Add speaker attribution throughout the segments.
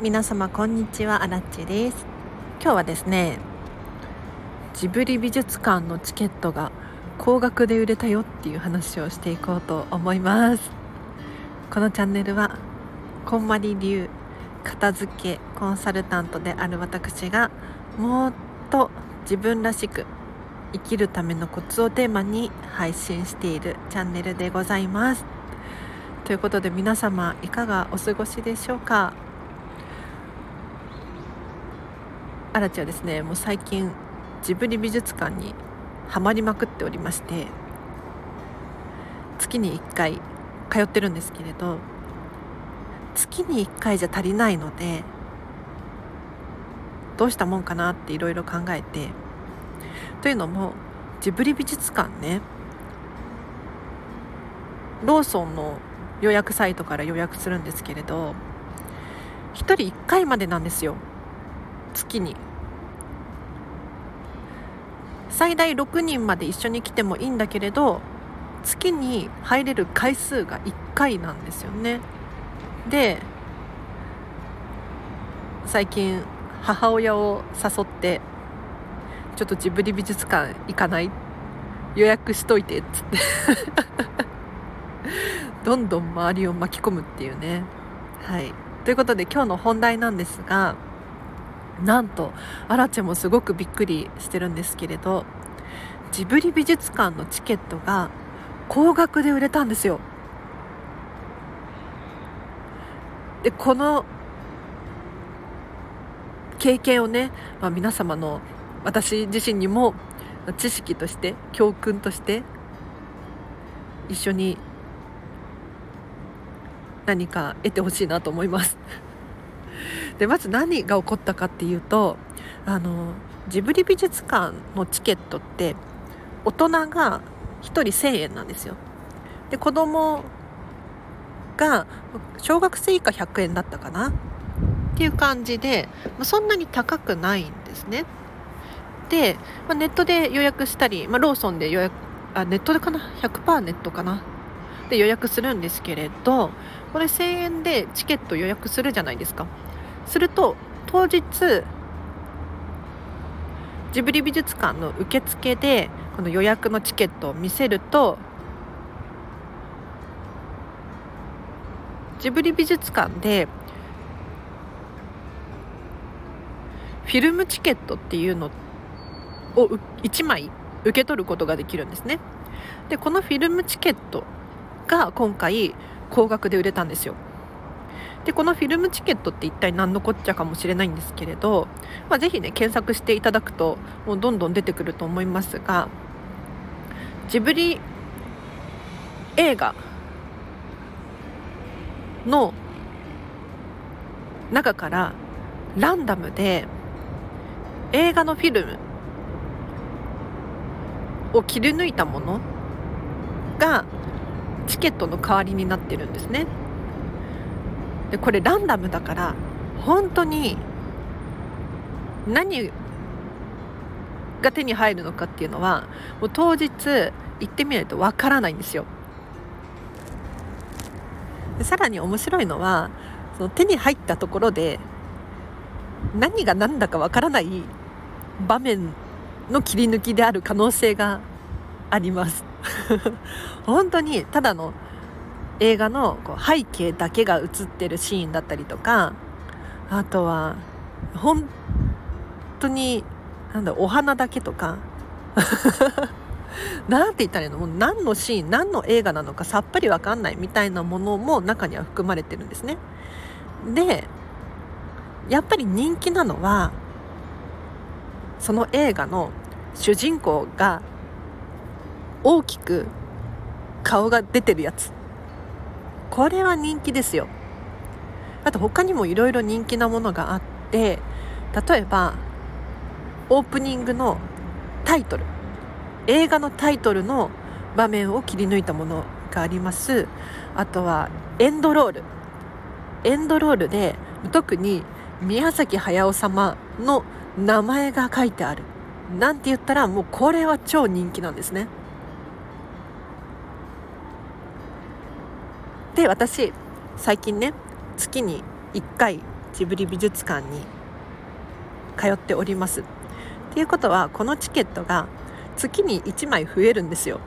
Speaker 1: 皆様こんにちは。アラッチです。今日はですねジブリ美術館のチケットが高額で売れたよっていう話をしていこうと思います。このチャンネルはこんまり流片付けコンサルタントである私がもっと自分らしく生きるためのコツをテーマに配信しているチャンネルでございます。ということで皆様いかがお過ごしでしょうか？アラチはですねもう最近ジブリ美術館にはまりまくっておりまして月に1回通ってるんですけれど月に1回じゃ足りないのでどうしたもんかなっていろいろ考えてというのもジブリ美術館ねローソンの予約サイトから予約するんですけれど1人1回までなんですよ。月に。最大6人まで一緒に来てもいいんだけれど月に入れる回数が1回なんですよね。で最近母親を誘ってちょっとジブリ美術館行かない？予約しといてっつって。どんどん周りを巻き込むっていうね。はい。ということで今日の本題なんですがなんとアラチェもすごくびっくりしてるんですけれどジブリ美術館のチケットが高額で売れたんですよ。でこの経験をね、まあ、皆様の私自身にも知識として教訓として一緒に何か得てほしいなと思います。でまず何が起こったかっていうとあのジブリ美術館のチケットって大人が1人1000円なんですよ。で子供が小学生以下100円だったかな？っていう感じで、ま、そんなに高くないんですね。で、まあ、ネットで予約したり、まあ、ローソンで予約あネットでかな？100%ネットかな？で予約するんですけれどこれ1000円でチケット予約するじゃないですか。すると当日ジブリ美術館の受付でこの予約のチケットを見せるとジブリ美術館でフィルムチケットっていうのを1枚受け取ることができるんですね。でこのフィルムチケットが今回高額で売れたんですよ。でこのフィルムチケットって一体何のこっちゃかもしれないんですけれど、まあ、ぜひね検索していただくともうどんどん出てくると思いますがジブリ映画の中からランダムで映画のフィルムを切り抜いたものがチケットの代わりになってるんですね。でこれランダムだから本当に何が手に入るのかっていうのはもう当日行ってみないとわからないんですよ。でさらに面白いのはその手に入ったところで何が何だかわからない場面の切り抜きである可能性があります。本当にただの映画のこう背景だけが映ってるシーンだったりとかあとは本当になんだお花だけとか なんて言ったらいいの？もう何のシーン何の映画なのかさっぱり分かんないみたいなものも中には含まれてるんですね。でやっぱり人気なのはその映画の主人公が大きく顔が出てるやつ。これは人気ですよ。あと他にもいろいろ人気なものがあって例えばオープニングのタイトル。映画のタイトルの場面を切り抜いたものがあります。あとはエンドロール。エンドロールで特に宮崎駿様の名前が書いてある。なんて言ったらもうこれは超人気なんですね。で私最近ね月に1回ジブリ美術館に通っております。っていうことはこのチケットが月に1枚増えるんですよ。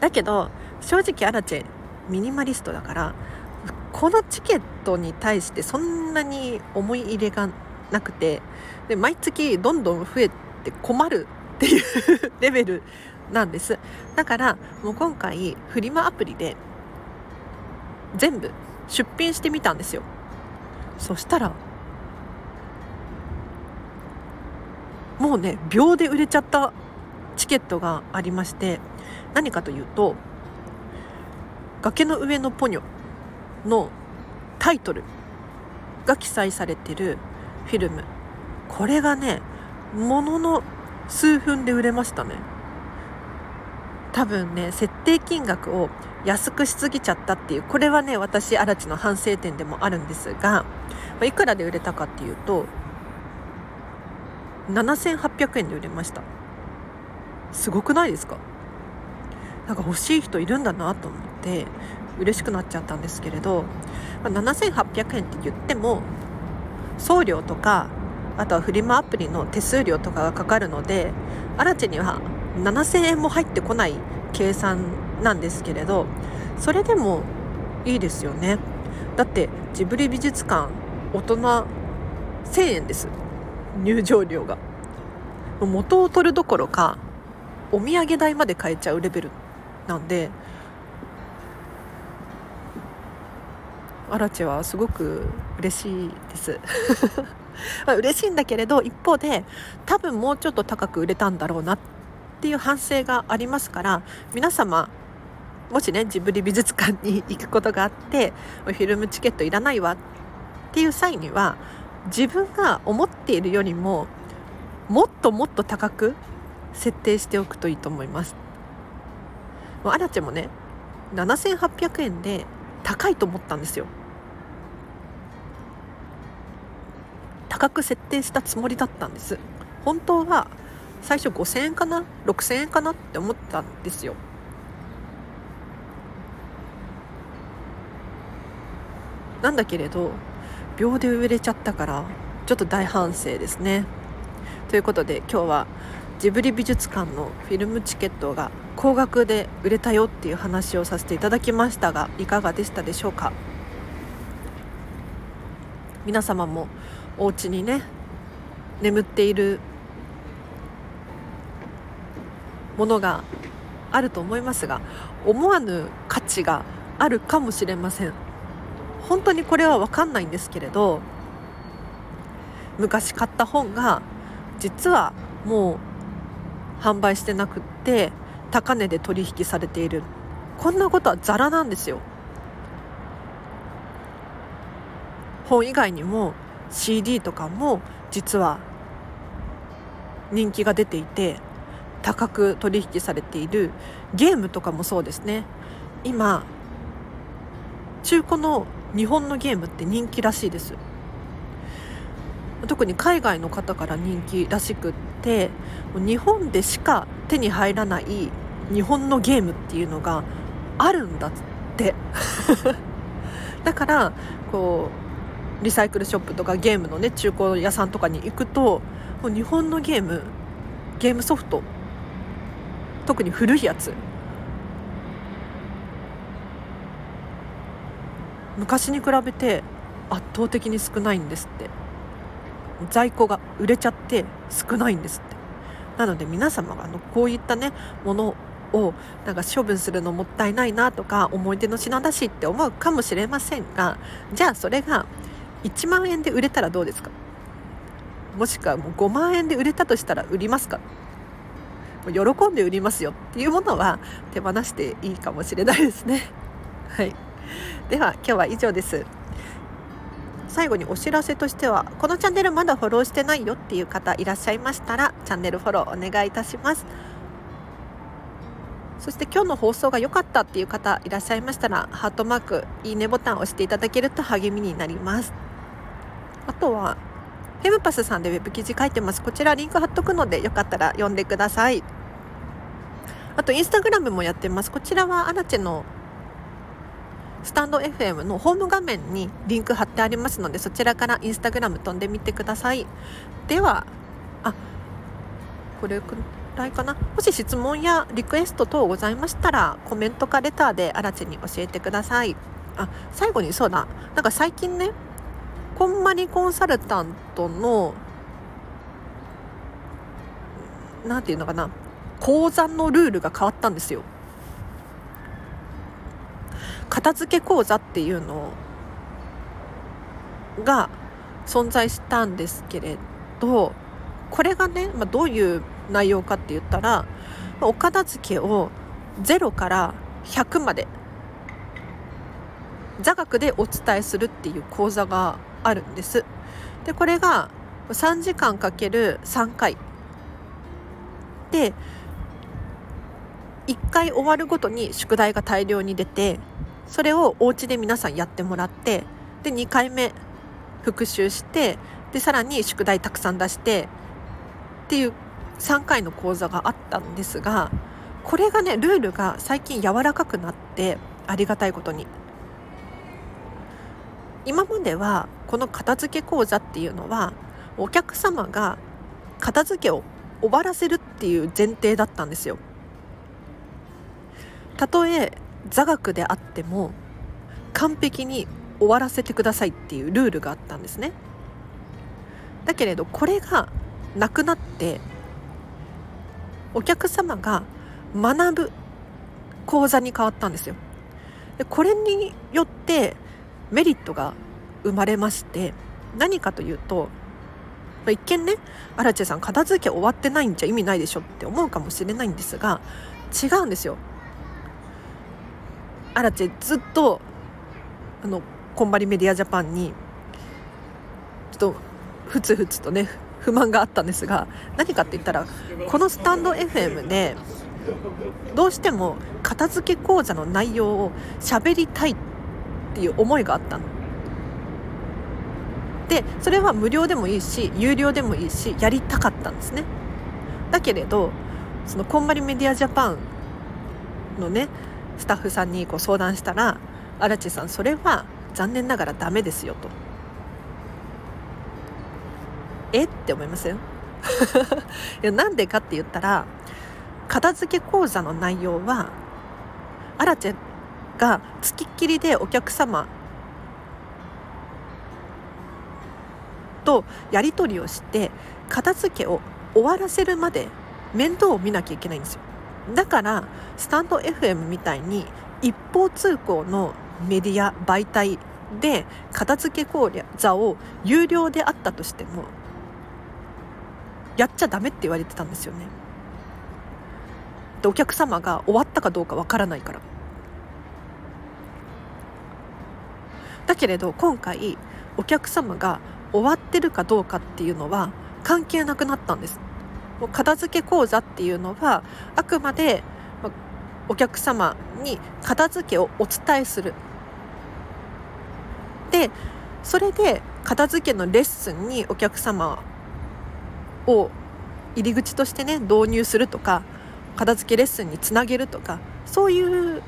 Speaker 1: だけど正直アラチェミニマリストだからこのチケットに対してそんなに思い入れがなくてで毎月どんどん増えて困るっていう レベルなんです。だからもう今回フリマアプリで全部出品してみたんですよ。そしたらもうね秒で売れちゃったチケットがありまして何かというと「崖の上のポニョ」のタイトルが記載されてるフィルム。これがねものの数分で売れましたね。多分ね設定金額を安くしすぎちゃったっていうこれはね私荒地の反省点でもあるんですがまいくらで売れたかっていうと7800円で売れました。すごくないですか？なんか欲しい人いるんだなと思って嬉しくなっちゃったんですけれど、まあ、7800円って言っても送料とかあとはフリマアプリの手数料とかがかかるのでアラチには7000円も入ってこない計算なんですけれどそれでもいいですよね。だってジブリ美術館大人1000円です。入場料が。元を取るどころかお土産代まで買えちゃうレベルなんでアラチはすごく嬉しいです。嬉しいんだけれど一方で多分もうちょっと高く売れたんだろうなってっていう反省がありますから皆様もしねジブリ美術館に行くことがあってフィルムチケットいらないわっていう際には自分が思っているよりももっともっと高く設定しておくといいと思います。アラチェもね7800円で高いと思ったんですよ高く設定したつもりだったんです本当は最初5000円かな？6000円かなって思ったんですよ。なんだけれど秒で売れちゃったからちょっと大反省ですね。ということで今日はジブリ美術館のフィルムチケットが高額で売れたよっていう話をさせていただきましたがいかがでしたでしょうか？皆様もお家にね眠っているものがあると思いますが思わぬ価値があるかもしれません。本当にこれは分かんないんですけれど昔買った本が実はもう販売してなくって高値で取引されている。こんなことはザラなんですよ。本以外にも CD とかも実は人気が出ていて高く取引されているゲームとかもそうですね。今中古の日本のゲームって人気らしいです。特に海外の方から人気らしくって日本でしか手に入らない日本のゲームっていうのがあるんだって。だからこうリサイクルショップとかゲームのね中古屋さんとかに行くともう日本のゲームゲームソフト特に古いやつ。昔に比べて圧倒的に少ないんですって。在庫が売れちゃって少ないんですって。なので皆様があのこういったねものをなんか処分するのもったいないなとか思い出の品だしって思うかもしれませんがじゃあそれが1万円で売れたらどうですか？もしくはもう5万円で売れたとしたら売りますか？喜んで売りますよっていうものは手放していいかもしれないですね。はい、では今日は以上です。最後にお知らせとしてはこのチャンネルまだフォローしてないよっていう方いらっしゃいましたらチャンネルフォローお願いいたしますそして今日の放送が良かったっていう方いらっしゃいましたらハートマークいいねボタンを押していただけると励みになりますあとはフェムパスさんでウェブ記事書いてます。こちらリンク貼っとくのでよかったら読んでください。あとインスタグラムもやってます。こちらはアラチェのスタンド FM のホーム画面にリンク貼ってありますのでそちらからインスタグラム飛んでみてください。ではあこれくらいかな。もし質問やリクエスト等ございましたらコメントかレターであらちに教えてください。あ最後にそうだ。なんか最近ねこんまりコンサルタントの何て言うのかな講座のルールが変わったんですよ。片付け講座っていうのが存在したんですけれどこれがね、まあ、どういう内容かって言ったらお片付けを0から100まで座学でお伝えするっていう講座があるんです。でこれが3時間かける3回。で1回終わるごとに宿題が大量に出てそれをお家で皆さんやってもらってで2回目復習してでさらに宿題たくさん出してっていう3回の講座があったんですがこれがねルールが最近柔らかくなってありがたいことに。今まではこの片付け講座っていうのはお客様が片付けを終わらせるっていう前提だったんですよ。たとえ座学であっても完璧に終わらせてくださいっていうルールがあったんですね。だけれどこれがなくなってお客様が学ぶ講座に変わったんですよ。でこれによってメリットが生まれまして何かというと一見ねアラチェさん片付け終わってないんじゃ意味ないでしょって思うかもしれないんですが違うんですよ。アラチェずっとあのこんばりメディアジャパンにちょっとふつふつとね不満があったんですが何かって言ったらこのスタンド FM でどうしても片付け講座の内容を喋りたいっていう思いがあったの。でそれは無料でもいいし有料でもいいしやりたかったんですね。だけれどそのこんまりメディアジャパンのねスタッフさんにこ相談したら「荒地さんそれは残念ながらダメですよ」と。え？って思いません？いやなんでかって言ったら片付け講座の内容はアラチェが付きっきりでお客様とやり取りをして片付けを終わらせるまで面倒を見なきゃいけないんですよ。だからスタンド FM みたいに一方通行のメディア媒体で片付け講座を有料であったとしてもやっちゃダメって言われてたんですよね。でお客様が終わったかどうかわからないから。けれど今回お客様が終わってるかどうかっていうのは関係なくなったんです。もう片付け講座っていうのはあくまでお客様に片付けをお伝えする。でそれで片付けのレッスンにお客様を入り口としてね導入するとか片付けレッスンにつなげるとかそういう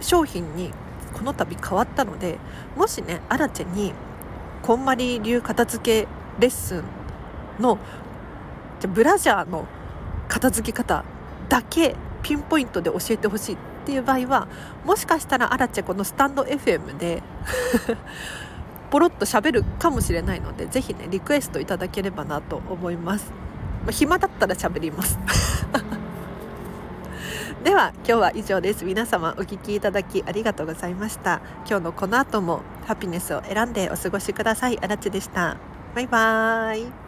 Speaker 1: 商品にこの度変わったのでもしねアラチェにこんまり流片付けレッスンのブラジャーの片付け方だけピンポイントで教えてほしいっていう場合はもしかしたらアラチェこのスタンド FM で ポロッと喋るかもしれないのでぜひねリクエストいただければなと思います、まあ、暇だったら喋ります。では今日は以上です。皆様お聴きいただきありがとうございました。今日のこの後もハピネスを選んでお過ごしください。あらちでした。バイバーイ。